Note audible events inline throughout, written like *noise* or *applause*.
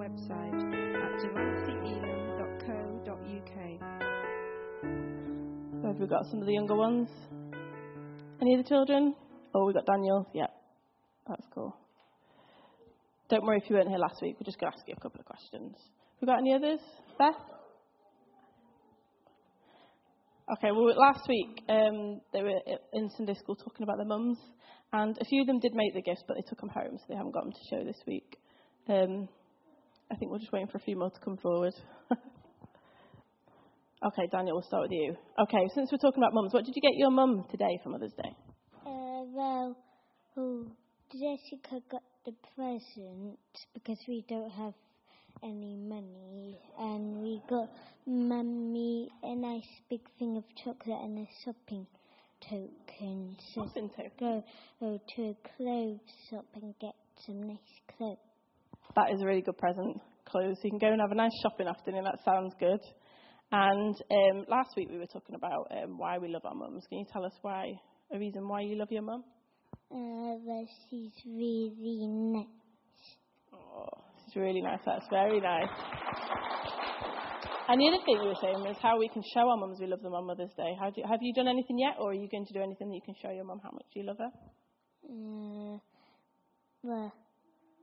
website at delanceyelam.co.uk. Have we got some of the younger ones? Any of the children? Oh, we got Daniel. Yeah, that's cool. Don't worry if you weren't here last week. We're just going to ask you a couple of questions. We got any others? Beth? Okay, well, last week um, they were in Sunday school talking about their mums, and a few of them did make the gifts, but they took them home, so they haven't got them to show this week. Um, I think we're just waiting for a few more to come forward. *laughs* okay, Daniel, we'll start with you. Okay, since we're talking about mums, what did you get your mum today for Mother's Day? Uh, well, oh, Jessica got the present because we don't have any money, and we got mummy a nice big thing of chocolate and a shopping token. So Shopping token? go, go to a clothes shop and get some nice clothes. That is a really good present, clothes. You can go and have a nice shopping afternoon. That sounds good. And um, last week we were talking about um, why we love our mums. Can you tell us why, a reason why you love your mum? Uh, well, she's really nice. Oh, it's really nice. That's very nice. And the other thing you were saying was how we can show our mums we love them on Mother's Day. How do, have you done anything yet, or are you going to do anything that you can show your mum how much you love her? Uh, well,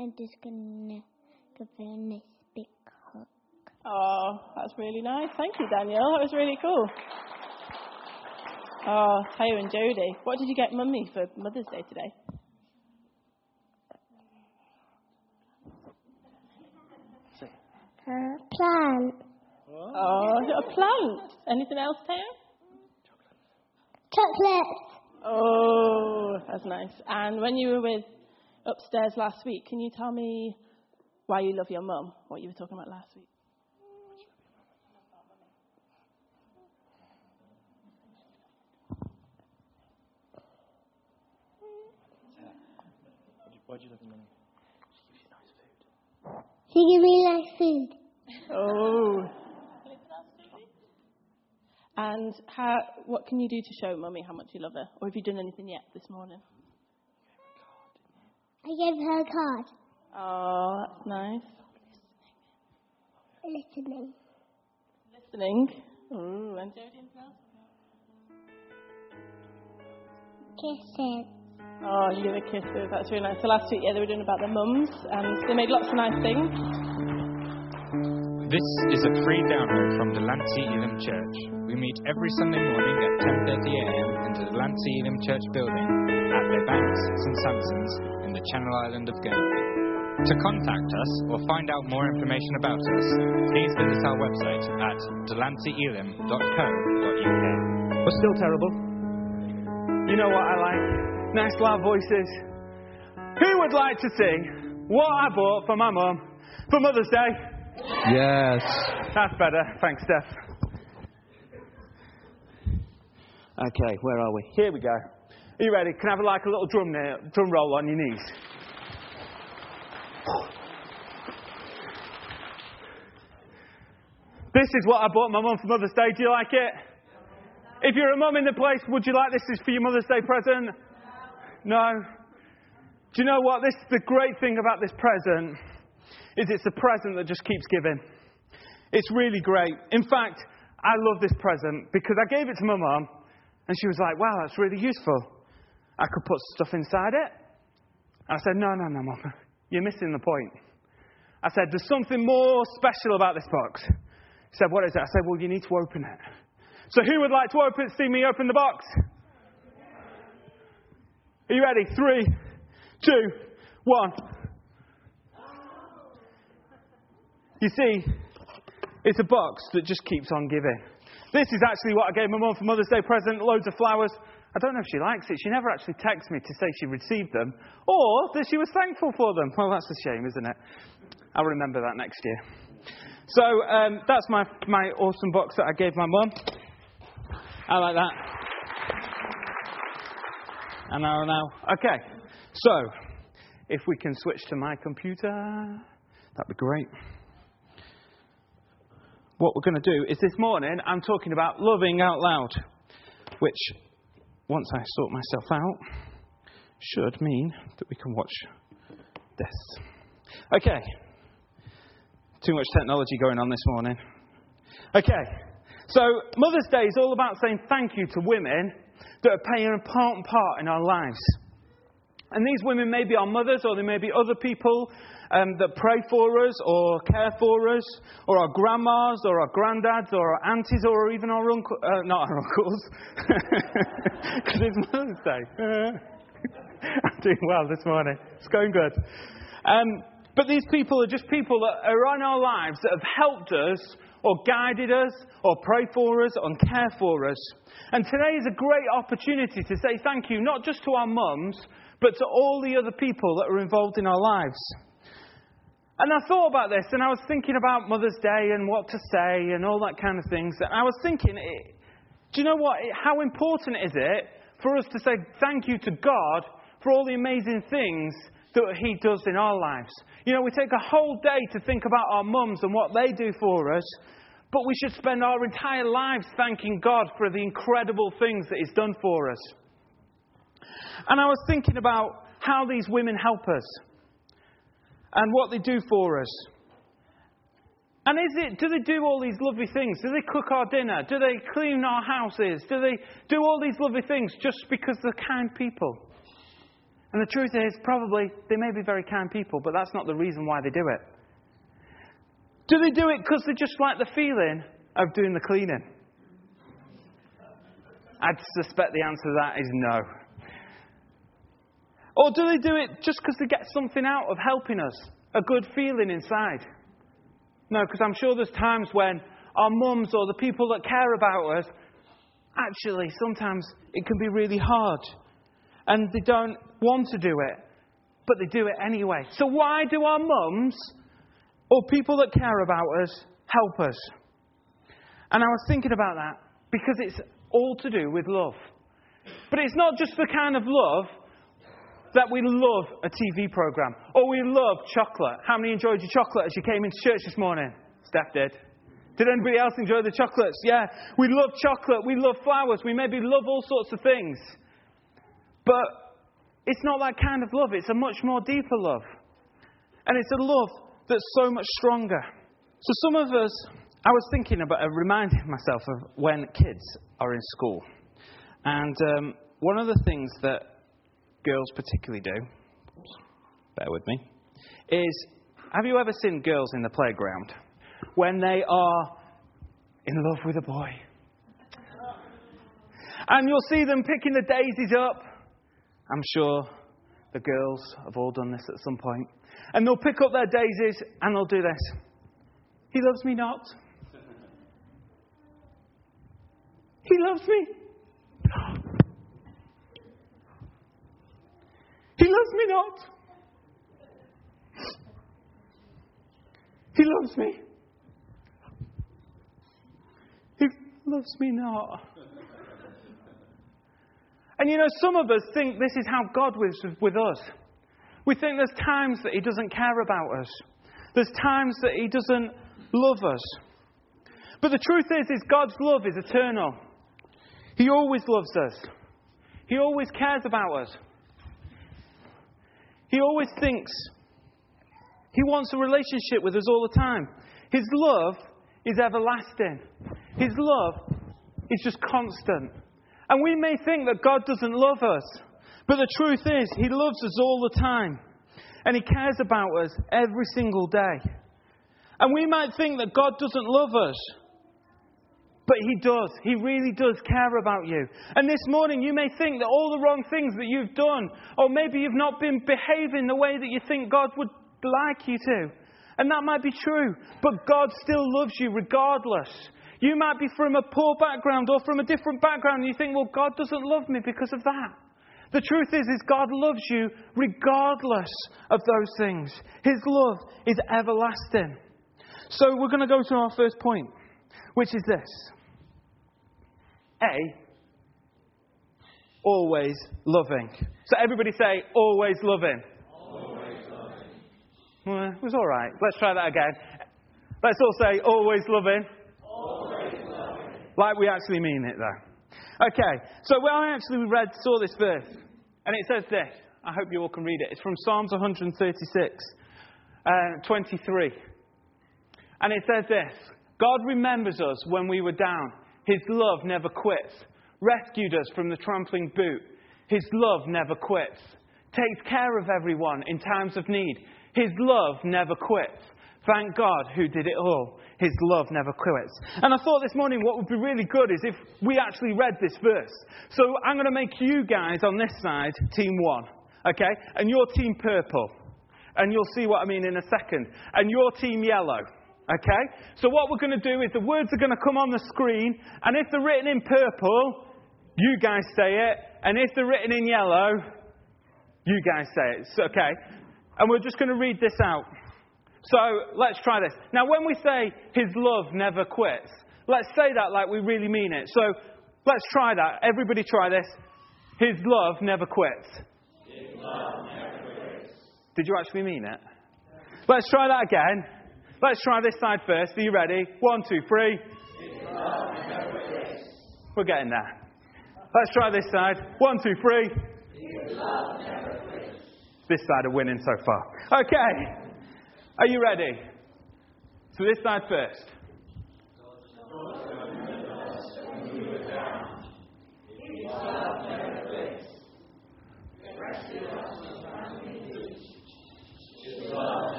I'm just gonna give her a nice big hug. Oh, that's really nice. Thank you, Daniel. That was really cool. Oh, Tayo and Jodie. What did you get mummy for Mother's Day today? A plant. Oh, a plant? Anything else, Tayo? Chocolate. Oh, that's nice. And when you were with upstairs last week, can you tell me why you love your mum? What you were talking about last week? Why do you love your mum? She give me nice food. Oh. And how, what can you do to show mummy how much you love her? Or have you done anything yet this morning? I gave her a card. Oh, that's nice. Listening. Listening. Ooh, and Jodie and Phil? Kissing. Oh, you give her kisses. That's really nice. So last week, yeah, they were doing about their mums, and they made lots of nice things. This is a free download from the Delancey Elim Church. We meet every Sunday morning at 10.30am in the Delancey Elim Church building at Les Banques, St Sampson's in the Channel Island of Guernsey. To contact us or find out more information about us, please visit our website at delanceyelam.co.uk. But still terrible. You know what I like? Nice loud voices. Who would like to sing what I bought for my mum for Mother's Day? Yes. That's better. Thanks, Steph. Okay, where are we? Here we go. Are you ready? Can I have like a little drum, nail, drum roll on your knees? This is what I bought my mum for Mother's Day. Do you like it? If you're a mum in the place, would you like this is for your Mother's Day present? No. Do you know what? This is the great thing about this present is it's a present that just keeps giving. It's really great. In fact, I love this present because I gave it to my mum and she was like, wow, that's really useful. I could put stuff inside it. I said, no, no, no, mum. *laughs* You're missing the point. I said, there's something more special about this box. She said, what is it? I said, well, you need to open it. So who would like to open, see me open the box? Are you ready? Three, two, one. You see, it's a box that just keeps on giving. This is actually what I gave my mum for Mother's Day present loads of flowers. I don't know if she likes it. She never actually texts me to say she received them or that she was thankful for them. Well, that's a shame, isn't it? I'll remember that next year. So um, that's my, my awesome box that I gave my mum. I like that. And now, now. Okay. So, if we can switch to my computer, that'd be great. What we're going to do is this morning I'm talking about loving out loud, which, once I sort myself out, should mean that we can watch this. Okay. Too much technology going on this morning. Okay. So, Mother's Day is all about saying thank you to women that are playing an important part in our lives. And these women may be our mothers, or they may be other people um, that pray for us, or care for us, or our grandmas, or our granddads, or our aunties, or even our uncles. Uh, not our uncles, *laughs* because it's Mother's Day. *laughs* I'm doing well this morning. It's going good. Um, but these people are just people that are in our lives that have helped us, or guided us, or prayed for us, or care for us. And today is a great opportunity to say thank you, not just to our mums, but to all the other people that are involved in our lives. And I thought about this, and I was thinking about Mother's Day and what to say and all that kind of things. And I was thinking, eh, do you know what? How important is it for us to say thank you to God for all the amazing things that He does in our lives? You know, we take a whole day to think about our mums and what they do for us, but we should spend our entire lives thanking God for the incredible things that He's done for us. And I was thinking about how these women help us and what they do for us. And is it, do they do all these lovely things? Do they cook our dinner? Do they clean our houses? Do they do all these lovely things just because they're kind people? And the truth is, probably they may be very kind people, but that's not the reason why they do it. Do they do it because they just like the feeling of doing the cleaning? I'd suspect the answer to that is no. Or do they do it just because they get something out of helping us? A good feeling inside? No, because I'm sure there's times when our mums or the people that care about us, actually, sometimes it can be really hard. And they don't want to do it, but they do it anyway. So, why do our mums or people that care about us help us? And I was thinking about that because it's all to do with love. But it's not just the kind of love that we love a TV program or we love chocolate. How many enjoyed your chocolate as you came into church this morning? Steph did. Did anybody else enjoy the chocolates? Yeah. We love chocolate. We love flowers. We maybe love all sorts of things. But it's not that kind of love. It's a much more deeper love. And it's a love that's so much stronger. So some of us, I was thinking about, uh, reminding myself of when kids are in school. And um, one of the things that girls particularly do, bear with me, is have you ever seen girls in the playground when they are in love with a boy? And you'll see them picking the daisies up. I'm sure the girls have all done this at some point. And they'll pick up their daisies and they'll do this. He loves me not. He loves me. He loves me not. He loves me. He loves me not. And you know, some of us think this is how God lives with us. We think there's times that He doesn't care about us. There's times that He doesn't love us. But the truth is, is God's love is eternal. He always loves us. He always cares about us. He always thinks. He wants a relationship with us all the time. His love is everlasting. His love is just constant. And we may think that God doesn't love us, but the truth is, He loves us all the time. And He cares about us every single day. And we might think that God doesn't love us, but He does. He really does care about you. And this morning, you may think that all the wrong things that you've done, or maybe you've not been behaving the way that you think God would like you to. And that might be true, but God still loves you regardless. You might be from a poor background or from a different background, and you think, well, God doesn't love me because of that. The truth is, is God loves you regardless of those things. His love is everlasting. So we're going to go to our first point, which is this. A, always loving. So everybody say, always loving. Always loving. Well, it was all right. Let's try that again. Let's all say, always loving. Always loving. Like we actually mean it, though. Okay, so when I actually read, saw this verse, and it says this. I hope you all can read it. It's from Psalms 136, uh, 23. And it says this God remembers us when we were down. His love never quits. Rescued us from the trampling boot. His love never quits. Takes care of everyone in times of need. His love never quits. Thank God who did it all. His love never quits. And I thought this morning what would be really good is if we actually read this verse. So I'm going to make you guys on this side team one, okay? And your team purple. And you'll see what I mean in a second. And your team yellow. Okay? So what we're going to do is the words are going to come on the screen, and if they're written in purple, you guys say it, and if they're written in yellow, you guys say it. So, okay? And we're just going to read this out. So let's try this. Now, when we say His love never quits, let's say that like we really mean it. So let's try that. Everybody try this. His love never quits. His love never quits. Did you actually mean it? Let's try that again. Let's try this side first. Are you ready? One, two, three. We're getting there. Let's try this side. One, two, three. This side are winning so far. Okay. Are you ready? So this side first.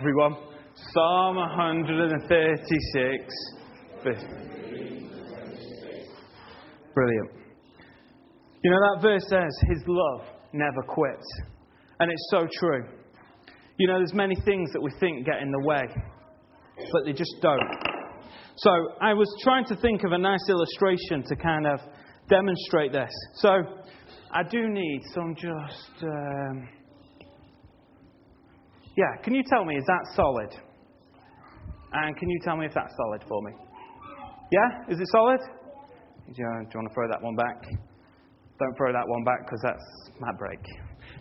Everyone. Psalm 136. verse- Brilliant. You know, that verse says, His love never quits. And it's so true. You know, there's many things that we think get in the way, but they just don't. So I was trying to think of a nice illustration to kind of demonstrate this. So I do need some just. Um, yeah, can you tell me, is that solid? And can you tell me if that's solid for me? Yeah? Is it solid? Do you, do you want to throw that one back? Don't throw that one back because that's my break.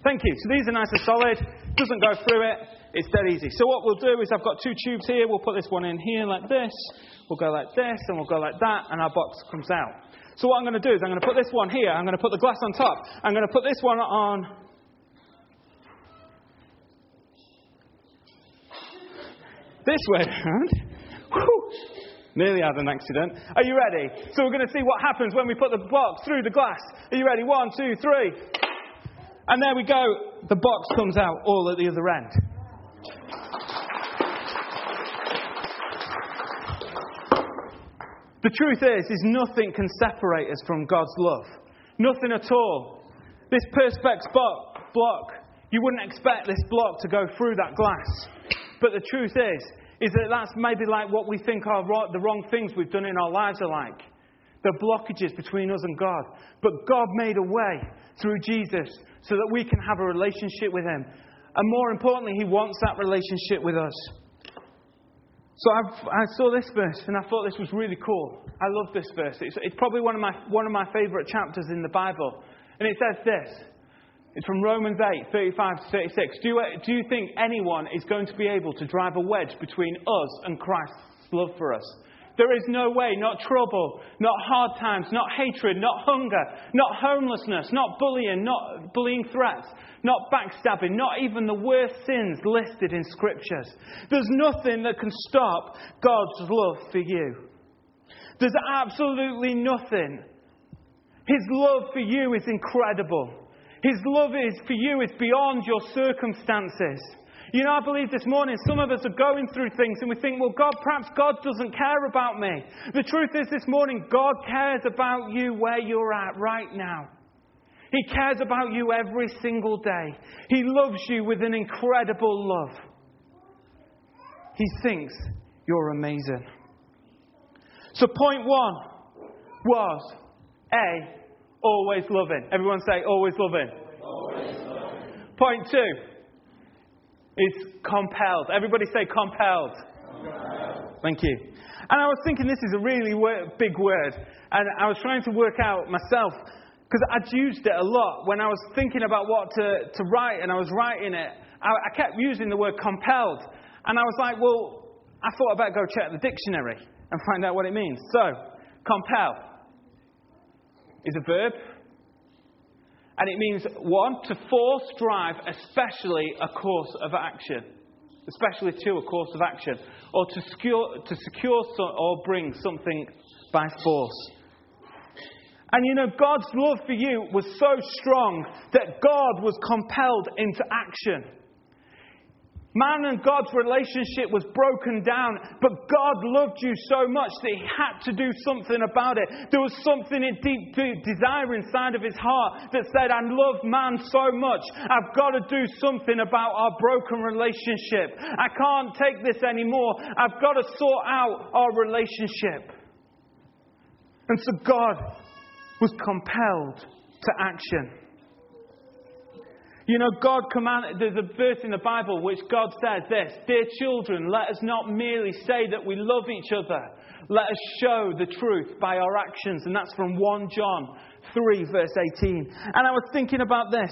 Thank you. So these are nice and solid. Doesn't go through it. It's dead easy. So what we'll do is I've got two tubes here. We'll put this one in here like this. We'll go like this and we'll go like that and our box comes out. So what I'm going to do is I'm going to put this one here. I'm going to put the glass on top. I'm going to put this one on this way around. Whew. Nearly had an accident. Are you ready? So we're going to see what happens when we put the box through the glass. Are you ready? One, two, three. And there we go. The box comes out all at the other end. The truth is, is nothing can separate us from God's love. Nothing at all. This perspex block, you wouldn't expect this block to go through that glass. But the truth is, is that that's maybe like what we think are the wrong things we've done in our lives are like. The blockages between us and God. But God made a way through Jesus so that we can have a relationship with Him. And more importantly, He wants that relationship with us. So I've, i saw this verse and I thought this was really cool. I love this verse. It's, it's probably one of, my, one of my favourite chapters in the Bible. And it says this it's from Romans 8, 35 to 36. Do you, do you think anyone is going to be able to drive a wedge between us and Christ's love for us? There is no way, not trouble, not hard times, not hatred, not hunger, not homelessness, not bullying, not bullying threats, not backstabbing, not even the worst sins listed in scriptures. There's nothing that can stop God's love for you. There's absolutely nothing. His love for you is incredible. His love is for you is beyond your circumstances. You know, I believe this morning some of us are going through things and we think, well, God, perhaps God doesn't care about me. The truth is, this morning, God cares about you where you're at right now. He cares about you every single day. He loves you with an incredible love. He thinks you're amazing. So, point one was A, always loving. Everyone say, always loving. Always. Point two is compelled. Everybody say compelled. Compelled. Thank you. And I was thinking this is a really big word, and I was trying to work out myself Because I'd used it a lot when I was thinking about what to, to write and I was writing it. I, I kept using the word compelled. And I was like, well, I thought I'd better go check the dictionary and find out what it means. So, compel is a verb. And it means, one, to force, drive, especially a course of action. Especially to a course of action. Or to secure, to secure or bring something by force. And you know, God's love for you was so strong that God was compelled into action. Man and God's relationship was broken down, but God loved you so much that He had to do something about it. There was something in deep, deep desire inside of His heart that said, I love man so much, I've got to do something about our broken relationship. I can't take this anymore. I've got to sort out our relationship. And so God was compelled to action. You know, God commanded, there's a verse in the Bible which God says this Dear children, let us not merely say that we love each other, let us show the truth by our actions. And that's from 1 John 3, verse 18. And I was thinking about this.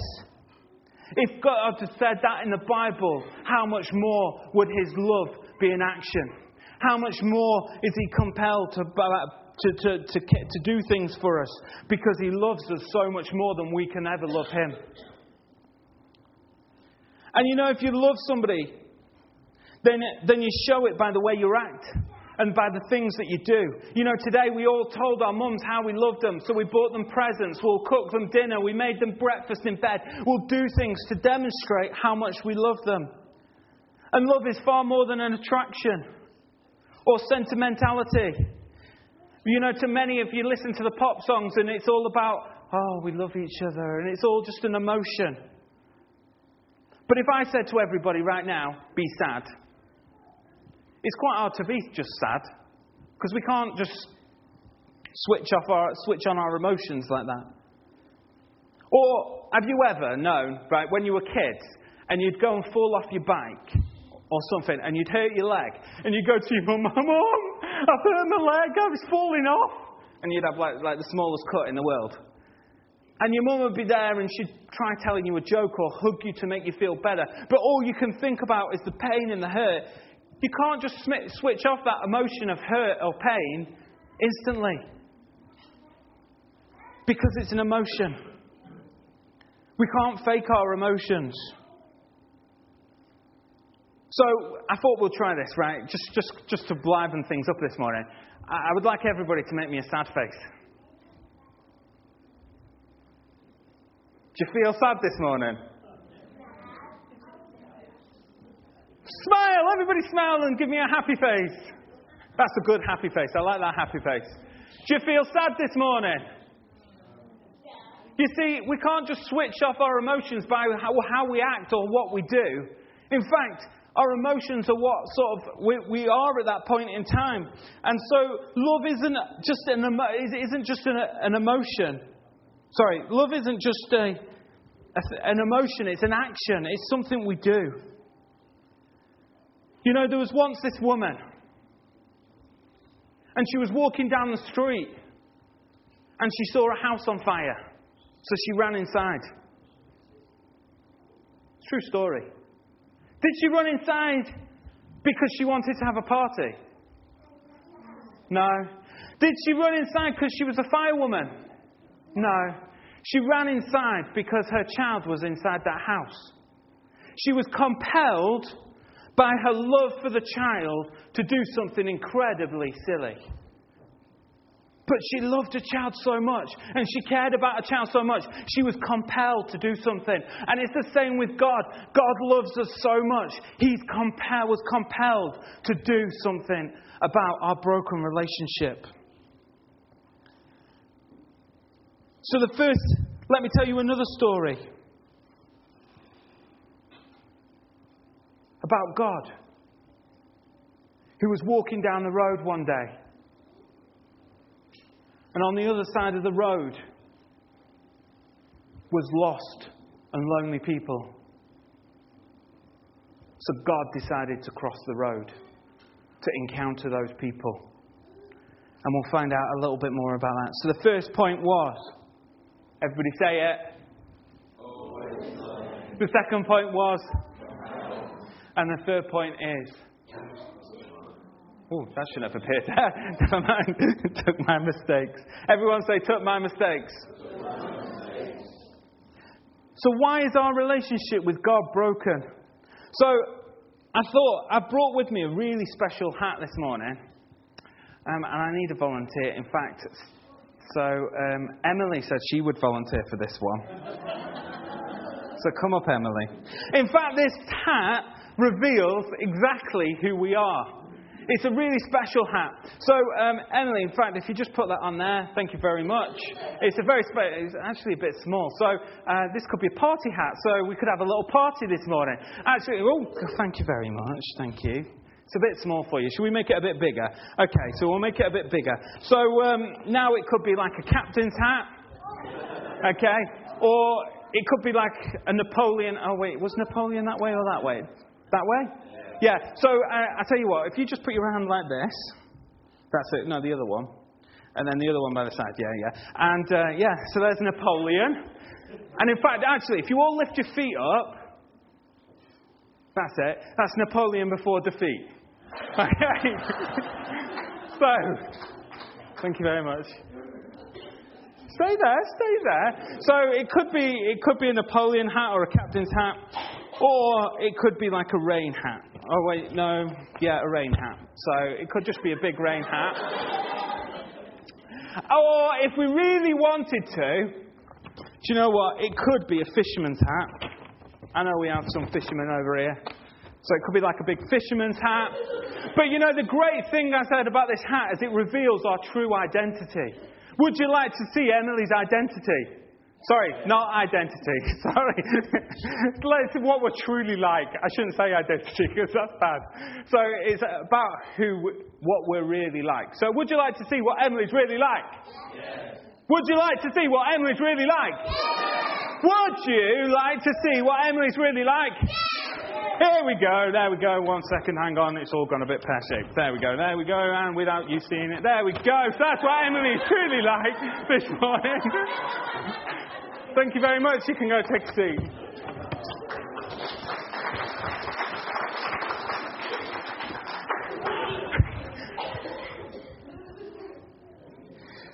If God had said that in the Bible, how much more would his love be in action? How much more is he compelled to, uh, to, to, to, to do things for us? Because he loves us so much more than we can ever love him. And you know, if you love somebody, then, then you show it by the way you act and by the things that you do. You know, today we all told our mums how we loved them, so we bought them presents, we'll cook them dinner, we made them breakfast in bed. We'll do things to demonstrate how much we love them. And love is far more than an attraction or sentimentality. You know, to many of you listen to the pop songs and it's all about, oh, we love each other, and it's all just an emotion. But if I said to everybody right now, be sad, it's quite hard to be just sad because we can't just switch, off our, switch on our emotions like that. Or have you ever known, right, when you were kids and you'd go and fall off your bike or something and you'd hurt your leg and you'd go to your *laughs* mum, Mum, I've hurt my leg, I was falling off. And you'd have like, like the smallest cut in the world. And your mum would be there and she'd try telling you a joke or hug you to make you feel better. But all you can think about is the pain and the hurt. You can't just switch off that emotion of hurt or pain instantly. Because it's an emotion. We can't fake our emotions. So I thought we'll try this, right? Just, just, just to liven things up this morning. I would like everybody to make me a sad face. Do you feel sad this morning? Smile! Everybody smile and give me a happy face. That's a good happy face. I like that happy face. Do you feel sad this morning? You see, we can't just switch off our emotions by how, we act or what we do. In fact, our emotions are what sort of we, we are at that point in time. And so, love isn't just an, isn't just an, an emotion. Sorry, love isn't just a, an emotion, it's an action, it's something we do. You know, there was once this woman, and she was walking down the street, and she saw a house on fire. So she ran inside. True story. Did she run inside because she wanted to have a party? No. Did she run inside because she was a firewoman? No. She ran inside because her child was inside that house. She was compelled by her love for the child to do something incredibly silly. But she loved her child so much and she cared about her child so much, she was compelled to do something. And it's the same with God. God loves us so much, He compelled, was compelled to do something about our broken relationship. So, the first, let me tell you another story about God who was walking down the road one day. And on the other side of the road was lost and lonely people. So God decided to cross the road to encounter those people. And we'll find out a little bit more about that. So the first point was Everybody say it. The second point was. And the third point is. Oh, that shouldn't have appeared there. *laughs* Never mind. *laughs* took my mistakes. Everyone say, took my mistakes. So, why is our relationship with God broken? So, I thought I brought with me a really special hat this morning, um, and I need a volunteer. In fact, so um, Emily said she would volunteer for this one. so, come up, Emily. In fact, this hat reveals exactly who we are. It's a really special hat. So, um, Emily, in fact, if you just put that on there, thank you very much. It's a very spe- it's actually a bit small. So, uh, this could be a party hat. So, we could have a little party this morning. Actually, oh, thank you very much. Thank you. It's a bit small for you. Should we make it a bit bigger? Okay, so we'll make it a bit bigger. So, um, now it could be like a captain's hat. Okay? Or it could be like a Napoleon. Oh, wait, was Napoleon that way or that way? That way? Yeah, so uh, I tell you what, if you just put your hand like this, that's it. No, the other one. And then the other one by the side. Yeah, yeah. And uh, yeah, so there's Napoleon. And in fact, actually, if you all lift your feet up, that's it. That's Napoleon before defeat. Okay. *laughs* so, thank you very much. Stay there, stay there. So it could be it could be a Napoleon hat or a captain's hat, or it could be like a rain hat. Oh, wait, no. Yeah, a rain hat. So it could just be a big rain hat. or if we really wanted to, do you know what? It could be a fisherman's hat. I know we have some fishermen over here. So it could be like a big fisherman's hat. But you know, the great thing I said about this hat is it reveals our true identity. Would you like to see Emily's identity? Sorry, not identity. *laughs* Sorry. Let's what we're truly like. I shouldn't say identity *laughs* because that's bad. So it's about who, what we're really like. So would you like to see what Emily's really like? Yes. Would you like to see what Emily's really like? Yes. Would you like to see what Emily's really like? Yes. Here we go, there we go. One second, hang on, it's all gone a bit pear shaped. There we go, there we go, and without you seeing it, there we go. So that's what Emily's truly like this *laughs* morning. Thank you very much. You can go take a seat.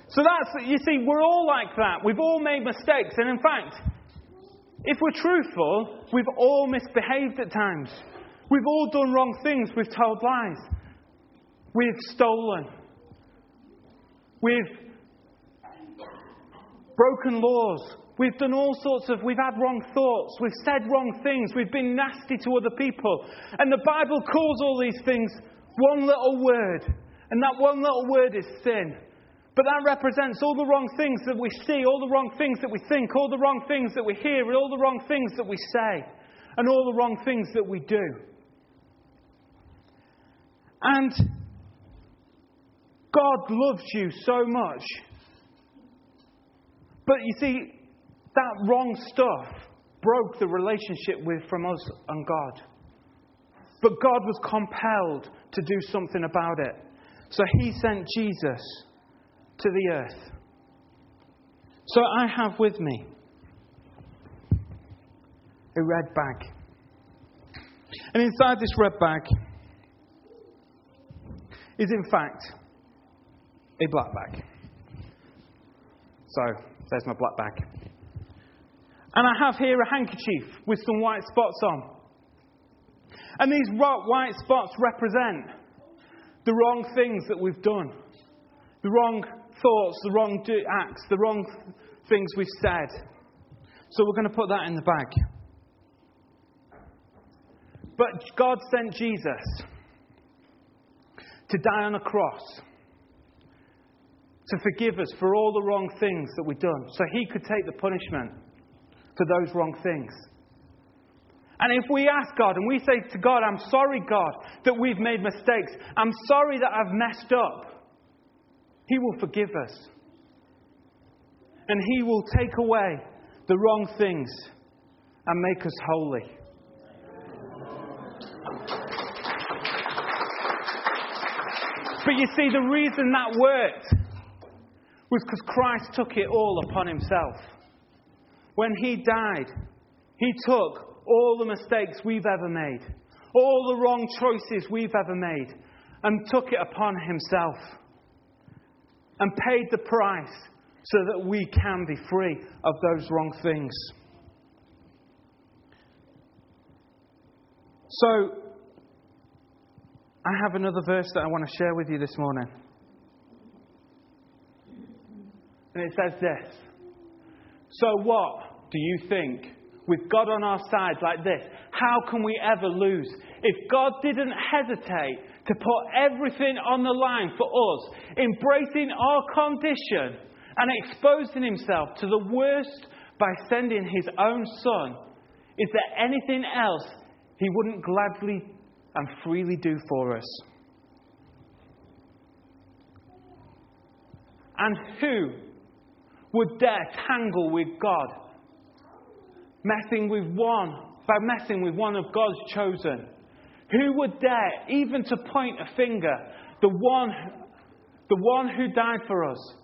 So that's, you see, we're all like that. We've all made mistakes. And in fact, if we're truthful, we've all misbehaved at times. We've all done wrong things. We've told lies. We've stolen. We've broken laws. We've done all sorts of, we've had wrong thoughts, we've said wrong things, we've been nasty to other people. And the Bible calls all these things one little word. And that one little word is sin. But that represents all the wrong things that we see, all the wrong things that we think, all the wrong things that we hear, and all the wrong things that we say, and all the wrong things that we do. And God loves you so much. But you see, that wrong stuff broke the relationship with, from us and God. But God was compelled to do something about it. So he sent Jesus to the earth. So I have with me a red bag. And inside this red bag is, in fact, a black bag. So there's my black bag. And I have here a handkerchief with some white spots on. And these white spots represent the wrong things that we've done, the wrong thoughts, the wrong acts, the wrong things we've said. So we're going to put that in the bag. But God sent Jesus to die on a cross to forgive us for all the wrong things that we've done, so he could take the punishment for those wrong things. And if we ask God and we say to God, I'm sorry, God, that we've made mistakes, I'm sorry that I've messed up, He will forgive us. And He will take away the wrong things and make us holy. But you see, the reason that worked was because Christ took it all upon Himself. when He died, He took all the mistakes we've ever made, all the wrong choices we've ever made, and took it upon Himself and paid the price so that we can be free of those wrong things. So, I have another verse that I want to share with you this morning. And it says this So, what do you think? With God on our side like this, how can we ever lose? If God didn't hesitate to put everything on the line for us, embracing our condition and exposing himself to the worst by sending his own son, is there anything else he wouldn't gladly and freely do for us? And who would dare tangle with God, messing with one, by messing with one of God's chosen? Who would dare even to point a finger? The one, the one who died for us,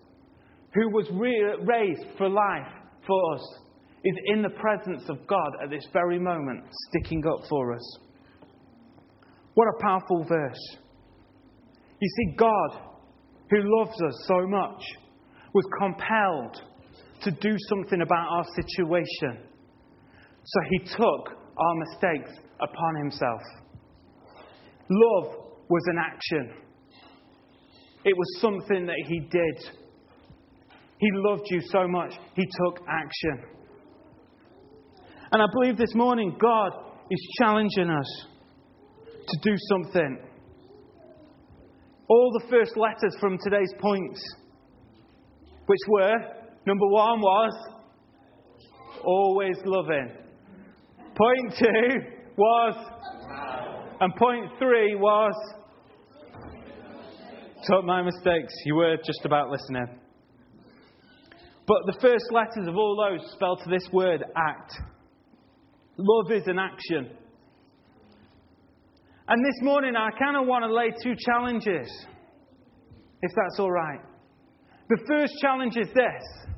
who was re- raised for life for us, is in the presence of God at this very moment, sticking up for us. What a powerful verse. You see, God, who loves us so much, was compelled to do something about our situation. So he took our mistakes upon himself. Love was an action, it was something that he did. He loved you so much, he took action. And I believe this morning God is challenging us to do something. All the first letters from today's points, which were number one was always loving, point two was, and point three was took my mistakes. You were just about listening. But the first letters of all those spell to this word act. Love is an action. And this morning, I kind of want to lay two challenges, if that's all right. The first challenge is this.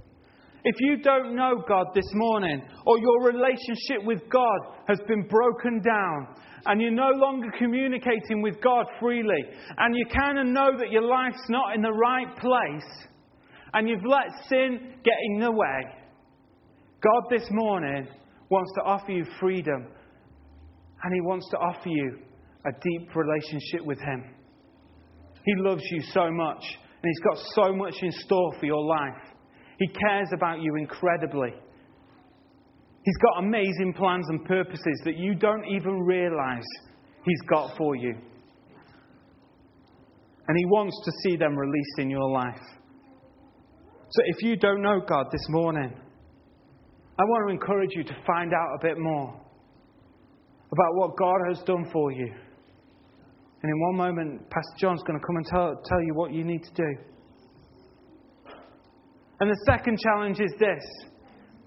If you don't know God this morning, or your relationship with God has been broken down, and you're no longer communicating with God freely, and you kind of know that your life's not in the right place, and you've let sin get in the way, God this morning wants to offer you freedom, and He wants to offer you a deep relationship with Him. He loves you so much, and He's got so much in store for your life. He cares about you incredibly. He's got amazing plans and purposes that you don't even realize He's got for you. And He wants to see them released in your life. So if you don't know God this morning, I want to encourage you to find out a bit more about what God has done for you. And in one moment, Pastor John's going to come and tell, tell you what you need to do. And the second challenge is this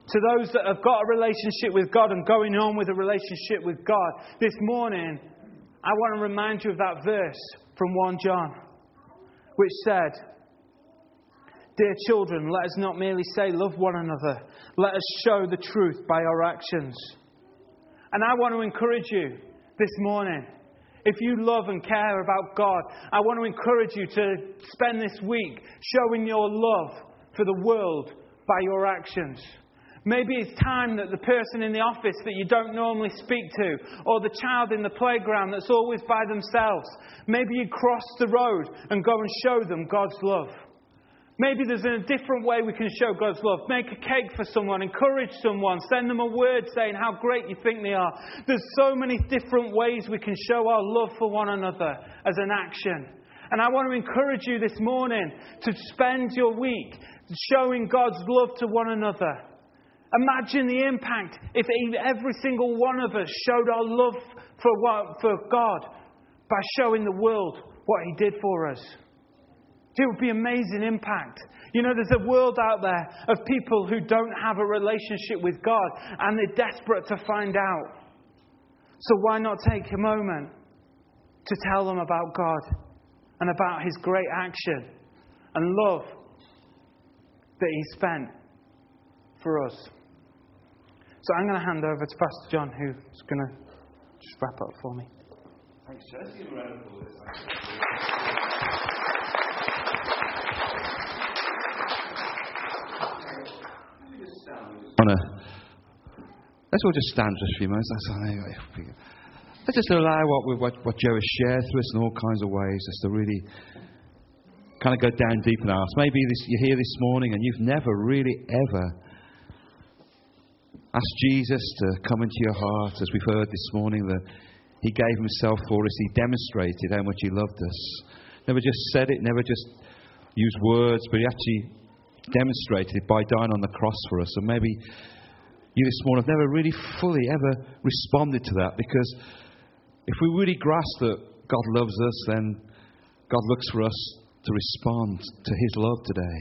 to those that have got a relationship with God and going on with a relationship with God, this morning, I want to remind you of that verse from 1 John, which said, Dear children, let us not merely say, Love one another. Let us show the truth by our actions. And I want to encourage you this morning. If you love and care about God, I want to encourage you to spend this week showing your love for the world by your actions. Maybe it's time that the person in the office that you don't normally speak to, or the child in the playground that's always by themselves, maybe you cross the road and go and show them God's love. Maybe there's a different way we can show God's love. Make a cake for someone, encourage someone, send them a word saying how great you think they are. There's so many different ways we can show our love for one another as an action. And I want to encourage you this morning to spend your week showing God's love to one another. Imagine the impact if every single one of us showed our love for, what, for God by showing the world what He did for us. It would be amazing impact. You know, there's a world out there of people who don't have a relationship with God and they're desperate to find out. So why not take a moment to tell them about God and about His great action and love that He spent for us? So I'm going to hand over to Pastor John, who's going to just wrap up for me. Thanks, Jess. Give a round of applause. Wanna, let's all just stand for a few minutes. That's all. Let's just allow what, we, what, what Joe has shared through us in all kinds of ways, just to really kind of go down deep our hearts. Maybe this, you're here this morning and you've never really ever asked Jesus to come into your heart, as we've heard this morning, that He gave Himself for us. He demonstrated how much He loved us. Never just said it, never just used words, but He actually demonstrated it by dying on the cross for us. And maybe you this morning have never really fully ever responded to that because if we really grasp that God loves us, then God looks for us to respond to His love today.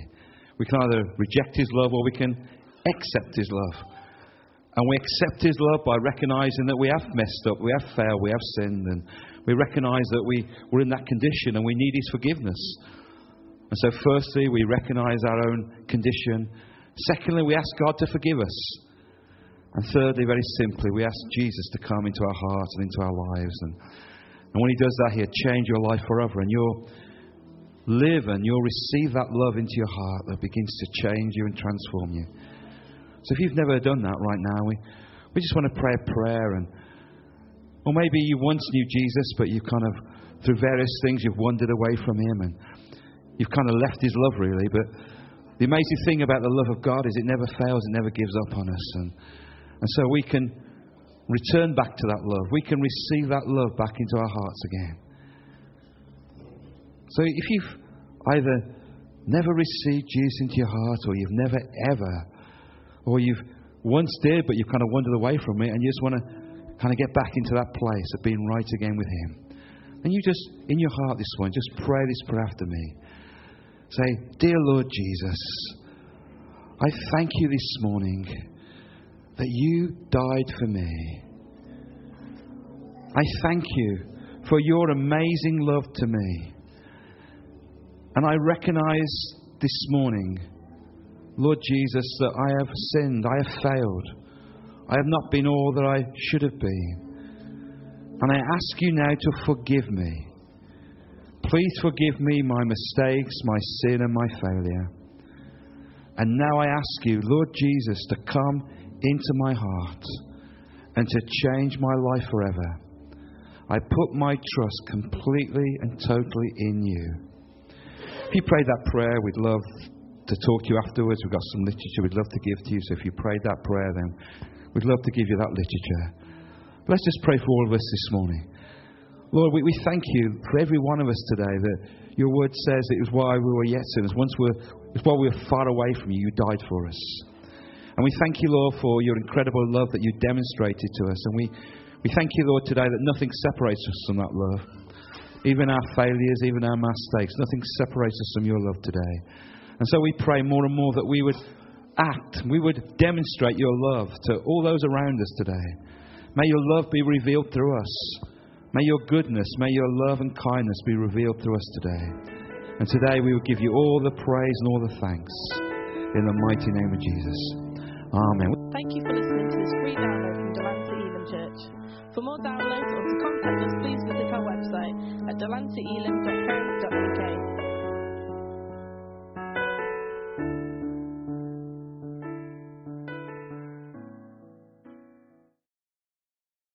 We can either reject His love or we can accept His love. And we accept His love by recognizing that we have messed up, we have failed, we have sinned, and we recognize that we, we're in that condition and we need His forgiveness. And so, firstly, we recognize our own condition. Secondly, we ask God to forgive us. And thirdly, very simply, we ask Jesus to come into our hearts and into our lives. And, and when He does that, He'll change your life forever. And you'll live and you'll receive that love into your heart that begins to change you and transform you. So if you've never done that right now, we, we just want to pray a prayer. And, or maybe you once knew Jesus, but you've kind of, through various things, you've wandered away from Him and you've kind of left His love, really. But the amazing thing about the love of God is it never fails, it never gives up on us. And and so we can return back to that love. We can receive that love back into our hearts again. So if you've either never received Jesus into your heart, or you've never ever, or you've once did, but you've kind of wandered away from it, and you just want to kind of get back into that place of being right again with Him, and you just, in your heart this morning, just pray this prayer after me. Say, Dear Lord Jesus, I thank you this morning that you died for me. I thank you for your amazing love to me. And I recognize this morning, Lord Jesus, that I have sinned, I have failed, I have not been all that I should have been. And I ask you now to forgive me. Please forgive me my mistakes, my sin, and my failure. And now I ask you, Lord Jesus, to come into my heart and to change my life forever. I put my trust completely and totally in you. If you prayed that prayer, we'd love to talk to you afterwards. We've got some literature we'd love to give to you. So if you prayed that prayer, then we'd love to give you that literature. Let's just pray for all of us this morning. Lord, we, we thank you for every one of us today that your word says it was while we were yet sinners. Once we're, it was while we were far away from you, you died for us. And we thank you, Lord, for your incredible love that you demonstrated to us. And we, we thank you, Lord, today that nothing separates us from that love. Even our failures, even our mistakes, nothing separates us from your love today. And so we pray more and more that we would act, we would demonstrate your love to all those around us today. May your love be revealed through us. May your goodness, may your love and kindness be revealed through us today. And today we will give you all the praise and all the thanks in the mighty name of Jesus. Amen. Thank you for listening to this free download from Delancey Elim Church. For more downloads or to contact us, please visit delanceyelim.co.uk.